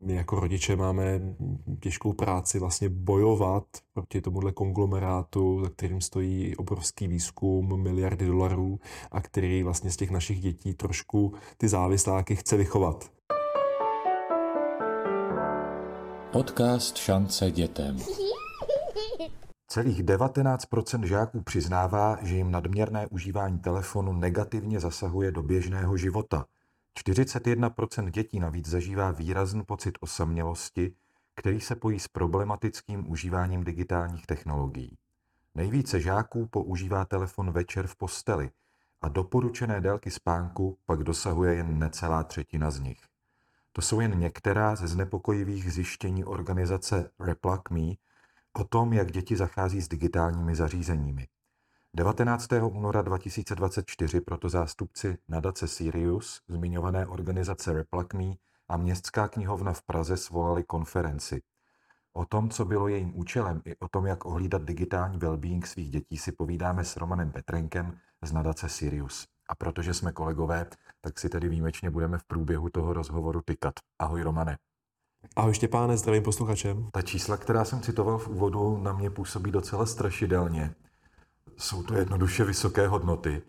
my jako rodiče máme těžkou práci vlastně bojovat proti tomuhle konglomerátu, za kterým stojí obrovský výzkum, miliardy dolarů a který vlastně z těch našich dětí trošku ty závisláky chce vychovat. Podcast Šance dětem. Celých 19% žáků přiznává, že jim nadměrné užívání telefonu negativně zasahuje do běžného života – 41% dětí navíc zažívá výrazný pocit osamělosti, který se pojí s problematickým užíváním digitálních technologií. Nejvíce žáků používá telefon večer v posteli a doporučené délky spánku pak dosahuje jen necelá třetina z nich. To jsou jen některá ze znepokojivých zjištění organizace Replug Me o tom, jak děti zachází s digitálními zařízeními. 19. února 2024 proto zástupci nadace Sirius, zmiňované organizace Replacme a Městská knihovna v Praze svolali konferenci. O tom, co bylo jejím účelem i o tom, jak ohlídat digitální well-being svých dětí, si povídáme s Romanem Petrenkem z nadace Sirius. A protože jsme kolegové, tak si tedy výjimečně budeme v průběhu toho rozhovoru tykat. Ahoj Romane. Ahoj Štěpáne, zdravím posluchačem. Ta čísla, která jsem citoval v úvodu, na mě působí docela strašidelně. Jsou to jednoduše vysoké hodnoty.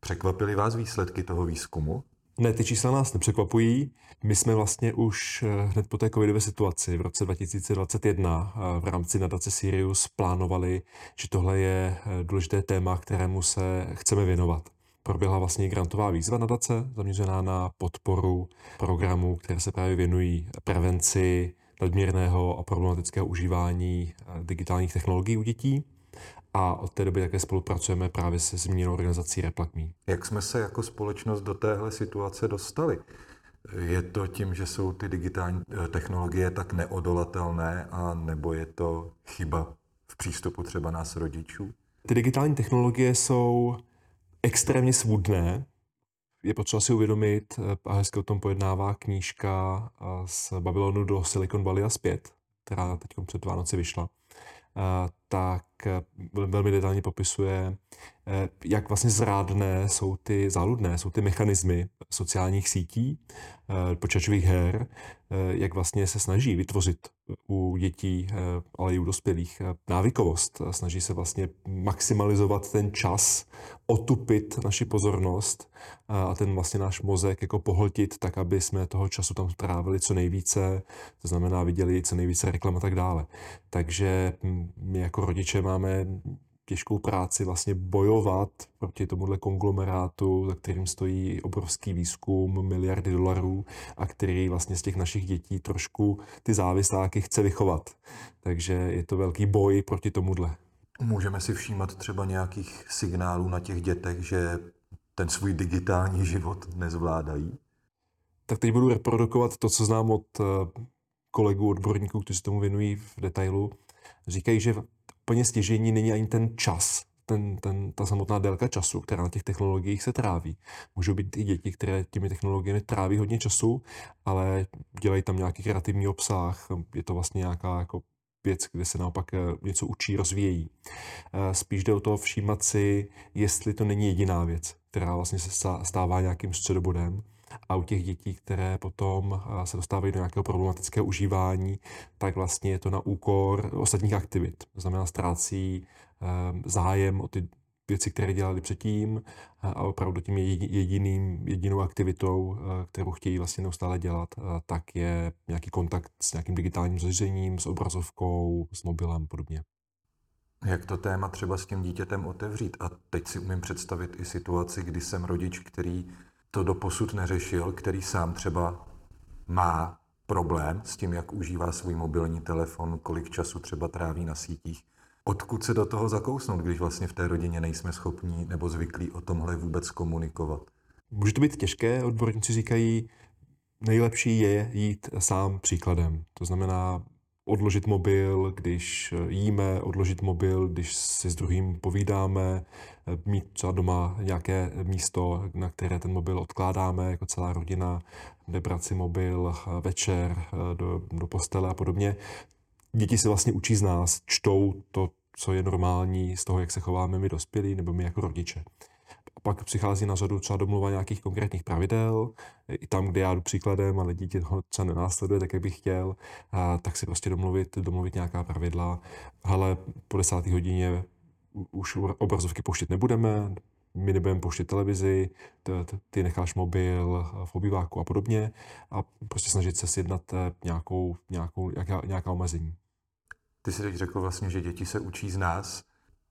Překvapily vás výsledky toho výzkumu? Ne, ty čísla nás nepřekvapují. My jsme vlastně už eh, hned po té covidové situaci v roce 2021 eh, v rámci nadace Sirius plánovali, že tohle je eh, důležité téma, kterému se chceme věnovat. Proběhla vlastně grantová výzva nadace zaměřená na podporu programů, které se právě věnují prevenci nadměrného a problematického užívání digitálních technologií u dětí a od té doby také spolupracujeme právě se zmíněnou organizací Replacme. Jak jsme se jako společnost do téhle situace dostali? Je to tím, že jsou ty digitální eh, technologie tak neodolatelné a nebo je to chyba v přístupu třeba nás rodičů? Ty digitální technologie jsou extrémně svůdné. Je potřeba si uvědomit, eh, a hezky o tom pojednává knížka eh, z Babylonu do Silicon Valley a zpět, která teď před Vánoci vyšla, tak velmi detailně popisuje, eh, jak vlastně zrádné jsou ty záludné, jsou ty mechanismy sociálních sítí, eh, počítačových her, eh, jak vlastně se snaží vytvořit u dětí, ale i u dospělých návykovost. Snaží se vlastně maximalizovat ten čas, otupit naši pozornost a ten vlastně náš mozek jako pohltit tak, aby jsme toho času tam trávili co nejvíce, to znamená viděli co nejvíce reklam a tak dále. Takže hm, my jako rodiče máme těžkou práci vlastně bojovat proti tomuhle konglomerátu, za kterým stojí obrovský výzkum, miliardy dolarů a který vlastně z těch našich dětí trošku ty závisláky chce vychovat. Takže je to velký boj proti tomuhle. Můžeme si všímat třeba nějakých signálů na těch dětech, že ten svůj digitální život nezvládají? Tak teď budu reprodukovat to, co znám od eh, kolegů, odborníků, kteří se tomu věnují v detailu. Říkají, že úplně stěžení není ani ten čas, ten, ten, ta samotná délka času, která na těch technologiích se tráví. Můžou být i děti, které těmi technologiemi tráví hodně času, ale dělají tam nějaký kreativní obsah, je to vlastně nějaká jako věc, kde se naopak eh, něco učí, rozvíjejí. Eh, spíš jde o to všímat si, jestli to není jediná věc, která vlastně se stává nějakým středobodem a u těch dětí, které potom eh, se dostávají do nějakého problematického užívání, tak vlastně je to na úkor ostatních aktivit. To znamená, ztrácí zájem o ty věci, které dělali předtím a opravdu tím jediným, jedinou aktivitou, kterou chtějí vlastně neustále dělat, tak je nějaký kontakt s nějakým digitálním zařízením, s obrazovkou, s mobilem a podobně. Jak to téma třeba s tím dítětem otevřít? A teď si umím představit i situaci, kdy jsem rodič, který to doposud neřešil, který sám třeba má problém s tím, jak užívá svůj mobilní telefon, kolik času třeba tráví na sítích Odkud se do toho zakousnout, když vlastně v té rodině nejsme schopní nebo zvyklí o tomhle vůbec komunikovat? Může to být těžké, odborníci říkají, nejlepší je jít sám příkladem. To znamená odložit mobil, když jíme, odložit mobil, když si s druhým povídáme, mít třeba doma nějaké místo, na které ten mobil odkládáme jako celá rodina, nebrat si mobil večer do, do postele a podobně děti se vlastně učí z nás, čtou to, co je normální z toho, jak se chováme my dospělí nebo my jako rodiče. Pak přichází na řadu třeba domluva nějakých konkrétních pravidel, i tam, kde já jdu příkladem, ale dítě ho třeba nenásleduje tak, jak bych chtěl, a tak si prostě domluvit, domluvit nějaká pravidla. Ale po desáté hodině už obrazovky pouštět nebudeme, my nebudeme pouštět televizi, ty necháš mobil v obýváku a podobně a prostě snažit se sjednat eh, nějakou, nějakou, nějaká, nějaká omezení. Ty jsi teď řekl vlastně, že děti se učí z nás,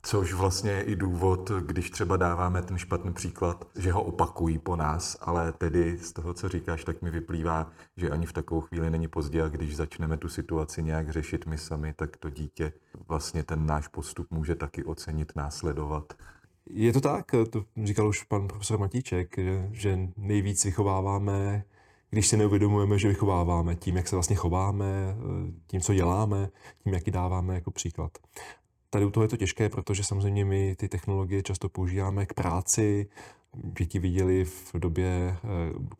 což vlastně je i důvod, když třeba dáváme ten špatný příklad, že ho opakují po nás, ale tedy z toho, co říkáš, tak mi vyplývá, že ani v takovou chvíli není pozdě a když začneme tu situaci nějak řešit my sami, tak to dítě vlastně ten náš postup může taky ocenit, následovat. Je to tak, to říkal už pan profesor Matíček, že nejvíc vychováváme když si neuvědomujeme, že vychováváme tím, jak se vlastně chováme, tím, co děláme, tím, jak ji dáváme jako příklad. Tady u toho je to těžké, protože samozřejmě my ty technologie často používáme k práci, děti viděli v době eh,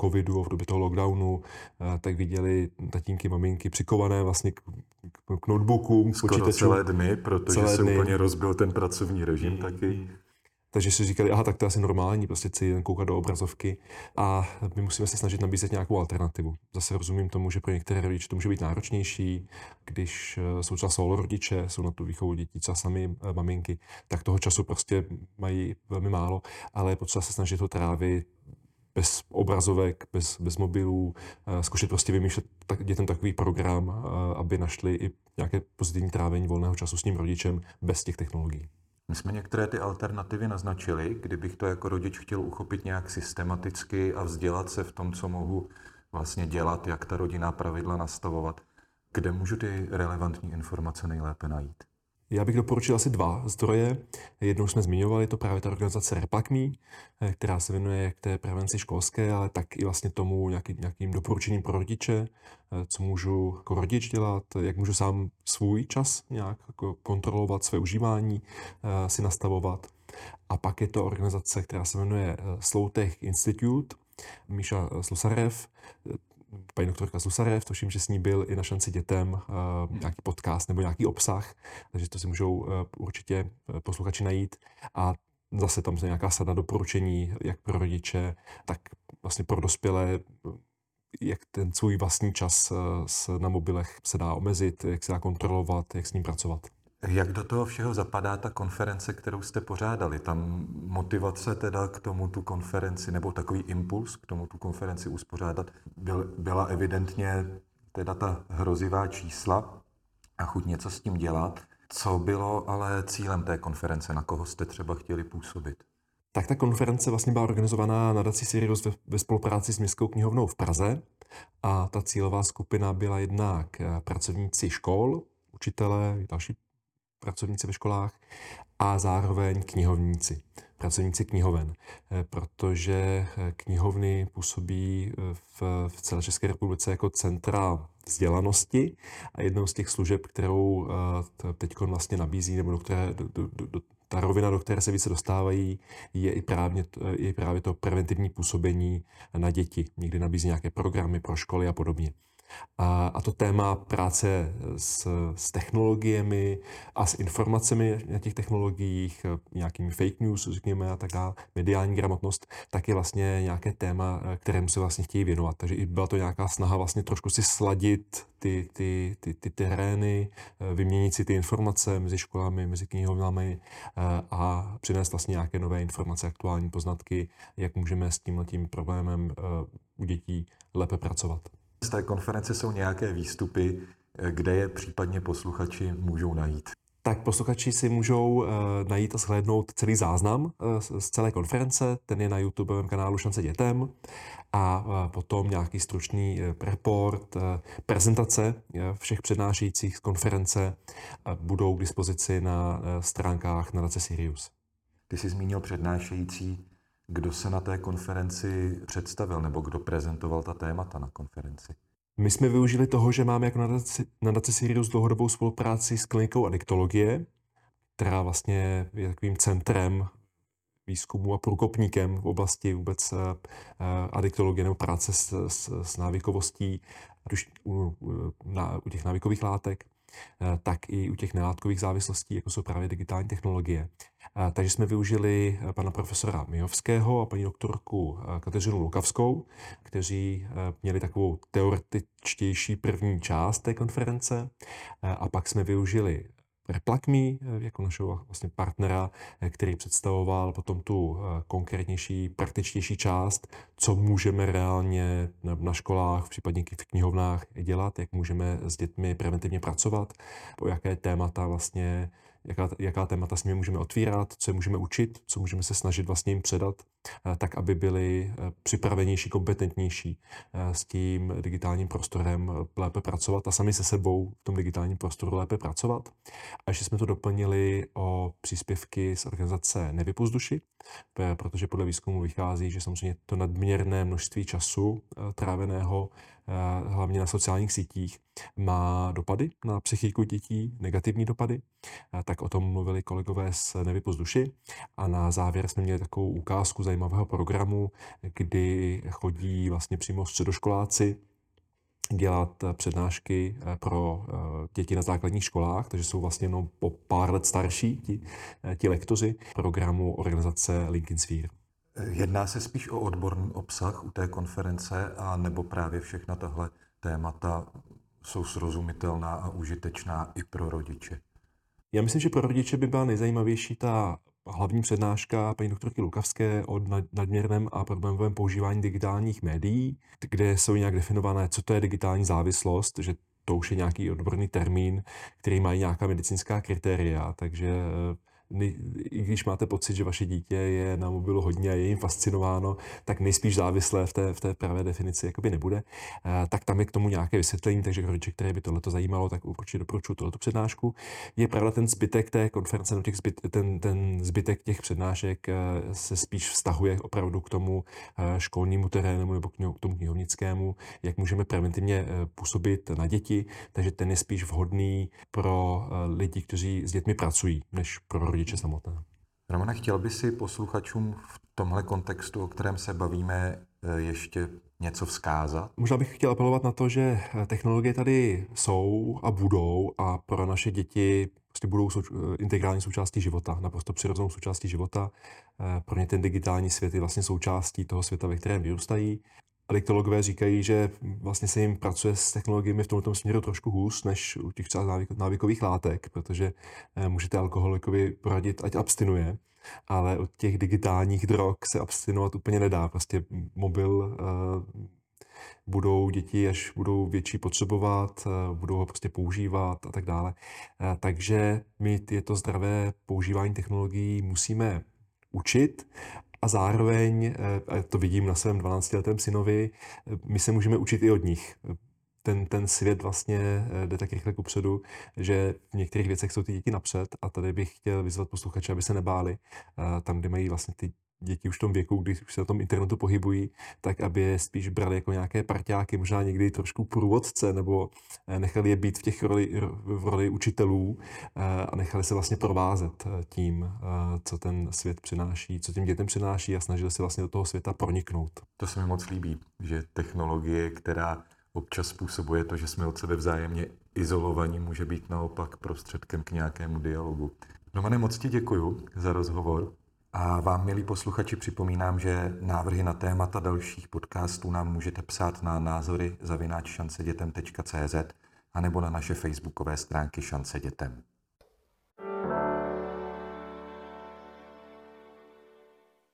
covidu, v době toho lockdownu, eh, tak viděli tatínky, maminky přikované vlastně k, k notebookům, Skoro počítačům. celé dny, protože celé se dny. úplně rozbil ten pracovní režim mm, taky. Takže si říkali, aha, tak to je asi normální, prostě celý den koukat do obrazovky a my musíme se snažit nabízet nějakou alternativu. Zase rozumím tomu, že pro některé rodiče to může být náročnější, když eh, jsou třeba solo rodiče, jsou na tu výchovu dětí třeba sami eh, maminky, tak toho času prostě mají velmi málo, ale je potřeba se snažit to trávit bez obrazovek, bez, bez mobilů, eh, zkusit prostě vymýšlet tak, dětem takový program, aby našli i nějaké pozitivní trávení volného času s tím rodičem bez těch technologií. My jsme některé ty alternativy naznačili, kdybych to jako rodič chtěl uchopit nějak systematicky a vzdělat se v tom, co mohu vlastně dělat, jak ta rodinná pravidla nastavovat. Kde můžu ty relevantní informace nejlépe najít? Já bych doporučil asi dva zdroje. Jednou jsme zmiňovali, to právě ta organizace REPACME, eh, která se věnuje jak té prevenci školské, ale tak i vlastně tomu nějaký, nějakým doporučením pro rodiče, eh, co můžu jako rodič dělat, jak můžu sám svůj čas nějak jako kontrolovat, své užívání eh, si nastavovat. A pak je to organizace, která se jmenuje Sloutek Institute, Míša Slusarev, paní doktorka Slusarev, tuším, že s ní byl i na šanci dětem uh, nějaký podcast nebo nějaký obsah, takže to si můžou uh, určitě eh, posluchači najít. A zase tam je nějaká sada doporučení, jak pro rodiče, tak vlastně pro dospělé, jak ten svůj vlastní čas na mobilech se dá omezit, jak se dá kontrolovat, jak s ním pracovat. Jak do toho všeho zapadá ta konference, kterou jste pořádali? Tam motivace teda k tomu tu konferenci, nebo takový impuls k tomu tu konferenci uspořádat, byl, byla evidentně teda ta hrozivá čísla a chuť něco s tím dělat. Co bylo ale cílem té konference? Na koho jste třeba chtěli působit? Tak ta konference vlastně byla organizovaná nadací Sirius ve, ve spolupráci s Městskou knihovnou v Praze a ta cílová skupina byla jednak eh, pracovníci škol, učitelé, další pracovníci ve školách a zároveň knihovníci, pracovníci knihoven, eh, protože eh, knihovny působí eh, v, v celé České republice jako centra vzdělanosti a jednou z těch služeb, kterou teď vlastně nabízí, nebo do které, do, do, do, ta rovina, do které se více dostávají, je i právě, je právě to preventivní působení na děti. Někdy nabízí nějaké programy pro školy a podobně. A, a to téma práce s, s technologiemi a s informacemi na těch technologiích, nějakými fake news, řekněme, a tak dále, mediální gramotnost, tak je vlastně nějaké téma, kterému se vlastně chtějí věnovat. Takže i byla to nějaká snaha vlastně trošku si sladit ty, ty, ty, ty terény, vyměnit si ty informace mezi školami, mezi knihovnami a přinést vlastně nějaké nové informace, aktuální poznatky, jak můžeme s tímhle tím problémem u dětí lépe pracovat. Z té konference jsou nějaké výstupy, eh, kde je případně posluchači můžou najít. Tak posluchači si můžou uh, najít a shlédnout celý záznam uh, z celé konference, ten je na YouTubeovém kanálu Šance dětem a uh, potom nějaký stručný uh, report, uh, prezentace uh, všech přednášejících z konference uh, budou k dispozici na uh, stránkách nadace Sirius. Ty jsi zmínil přednášející. Kdo se na té konferenci představil nebo kdo prezentoval ta témata na konferenci? My jsme využili toho, že máme jako nadace, nadace Sirius dlouhodobou spolupráci s klinikou adiktologie, která vlastně je takovým centrem výzkumu a průkopníkem v oblasti vůbec uh, adiktologie nebo práce s, s, s návykovostí, u, u, na, u těch návykových látek. Tak i u těch nelátkových závislostí, jako jsou právě digitální technologie. Takže jsme využili pana profesora Mijovského a paní doktorku Kateřinu Lukavskou, kteří měli takovou teoretičtější první část té konference a pak jsme využili Replakme eh, jako našeho vlastně partnera, eh, který představoval potom tu eh, konkrétnější, praktičtější část, co můžeme reálně na školách, případně v knihovnách dělat, jak můžeme s dětmi preventivně pracovat, o jaké témata vlastně jaká, jaká témata s nimi můžeme otvírat, co je můžeme učit, co můžeme se snažit vlastně jim předat, eh, tak aby byli eh, připravenější, kompetentnější eh, s tím digitálním prostorem lépe pracovat a sami se sebou v tom digitálním prostoru lépe pracovat. A ještě jsme to doplnili o příspěvky z organizace Nevypuzduši, protože podle výzkumu vychází, že samozřejmě to nadměrné množství času tráveného hlavně na sociálních sítích, má dopady na psychiku dětí, negativní dopady. Tak o tom mluvili kolegové z Nevypozduši. A na závěr jsme měli takovou ukázku zajímavého programu, kdy chodí vlastně přímo středoškoláci dělat přednášky pro děti na základních školách, takže jsou vlastně jenom po pár let starší ti, ti lektoři programu organizace Linkin Sphere. Jedná se spíš o odborný obsah u té konference a nebo právě všechna tahle témata jsou srozumitelná a užitečná i pro rodiče? Já myslím, že pro rodiče by byla nejzajímavější ta hlavní přednáška paní doktorky Lukavské o nadměrném a problémovém používání digitálních médií, kde jsou nějak definované, co to je digitální závislost, že to už je nějaký odborný termín, který má nějaká medicínská kritéria, takže i když máte pocit, že vaše dítě je na mobilu hodně a je jim fascinováno, tak nejspíš závislé v té, v té pravé definici jakoby nebude. Tak tam je k tomu nějaké vysvětlení, takže rodiče, které by tohleto zajímalo, tak určitě doporučuji tohleto přednášku. Je pravda, ten zbytek té konference, no těch zbyt, ten, ten zbytek těch přednášek eh, se spíš vztahuje opravdu k tomu eh, školnímu terénu nebo k tomu knihovnickému, jak můžeme preventivně eh, působit na děti, takže ten je spíš vhodný pro lidi, kteří s dětmi pracují, než pro rodiče samotné. Romane, chtěl by si posluchačům v tomhle kontextu, o kterém se bavíme, eh, ještě něco vzkázat? Možná bych chtěl apelovat na to, že eh, technologie tady jsou a budou a pro naše děti prostě budou souč- eh, integrální součástí života, naprosto přirozenou součástí života. Pro ně ten digitální svět je vlastně součástí toho světa, ve kterém vyrůstají adiktologové říkají, že vlastně se jim pracuje s technologiemi v tomto směru trošku hůř než u těch třeba návykových látek, protože eh, můžete alkoholikovi poradit, ať abstinuje, ale od těch digitálních drog se abstinovat úplně nedá. Prostě mobil eh, budou děti, až budou větší potřebovat, eh, budou ho prostě používat a tak dále. Takže my je to zdravé používání technologií musíme učit a zároveň, eh, to vidím na svém 12-letém synovi, eh, my se můžeme učit i od nich. Ten, ten svět vlastně eh, jde tak rychle kupředu, že v některých věcech jsou ty děti napřed a tady bych chtěl vyzvat posluchače, aby se nebáli. Tam, kde mají vlastně ty děti už v tom věku, když už se na tom internetu pohybují, tak aby je spíš brali jako nějaké parťáky, možná někdy trošku průvodce, nebo eh, nechali je být v těch roli, v roli učitelů eh, a nechali se vlastně provázet eh, tím, co ten svět přináší, co tím dětem přináší a snažili se vlastně do toho světa proniknout. To se mi moc líbí, že technologie, která občas způsobuje to, že jsme od sebe vzájemně izolovaní, může být naopak prostředkem k nějakému dialogu. Romane, moc ti děkuju za rozhovor. A vám, milí posluchači, připomínám, že návrhy na témata dalších podcastů nám můžete psát na názory zavináč šancedětem.cz a nebo na naše facebookové stránky Šance dětem.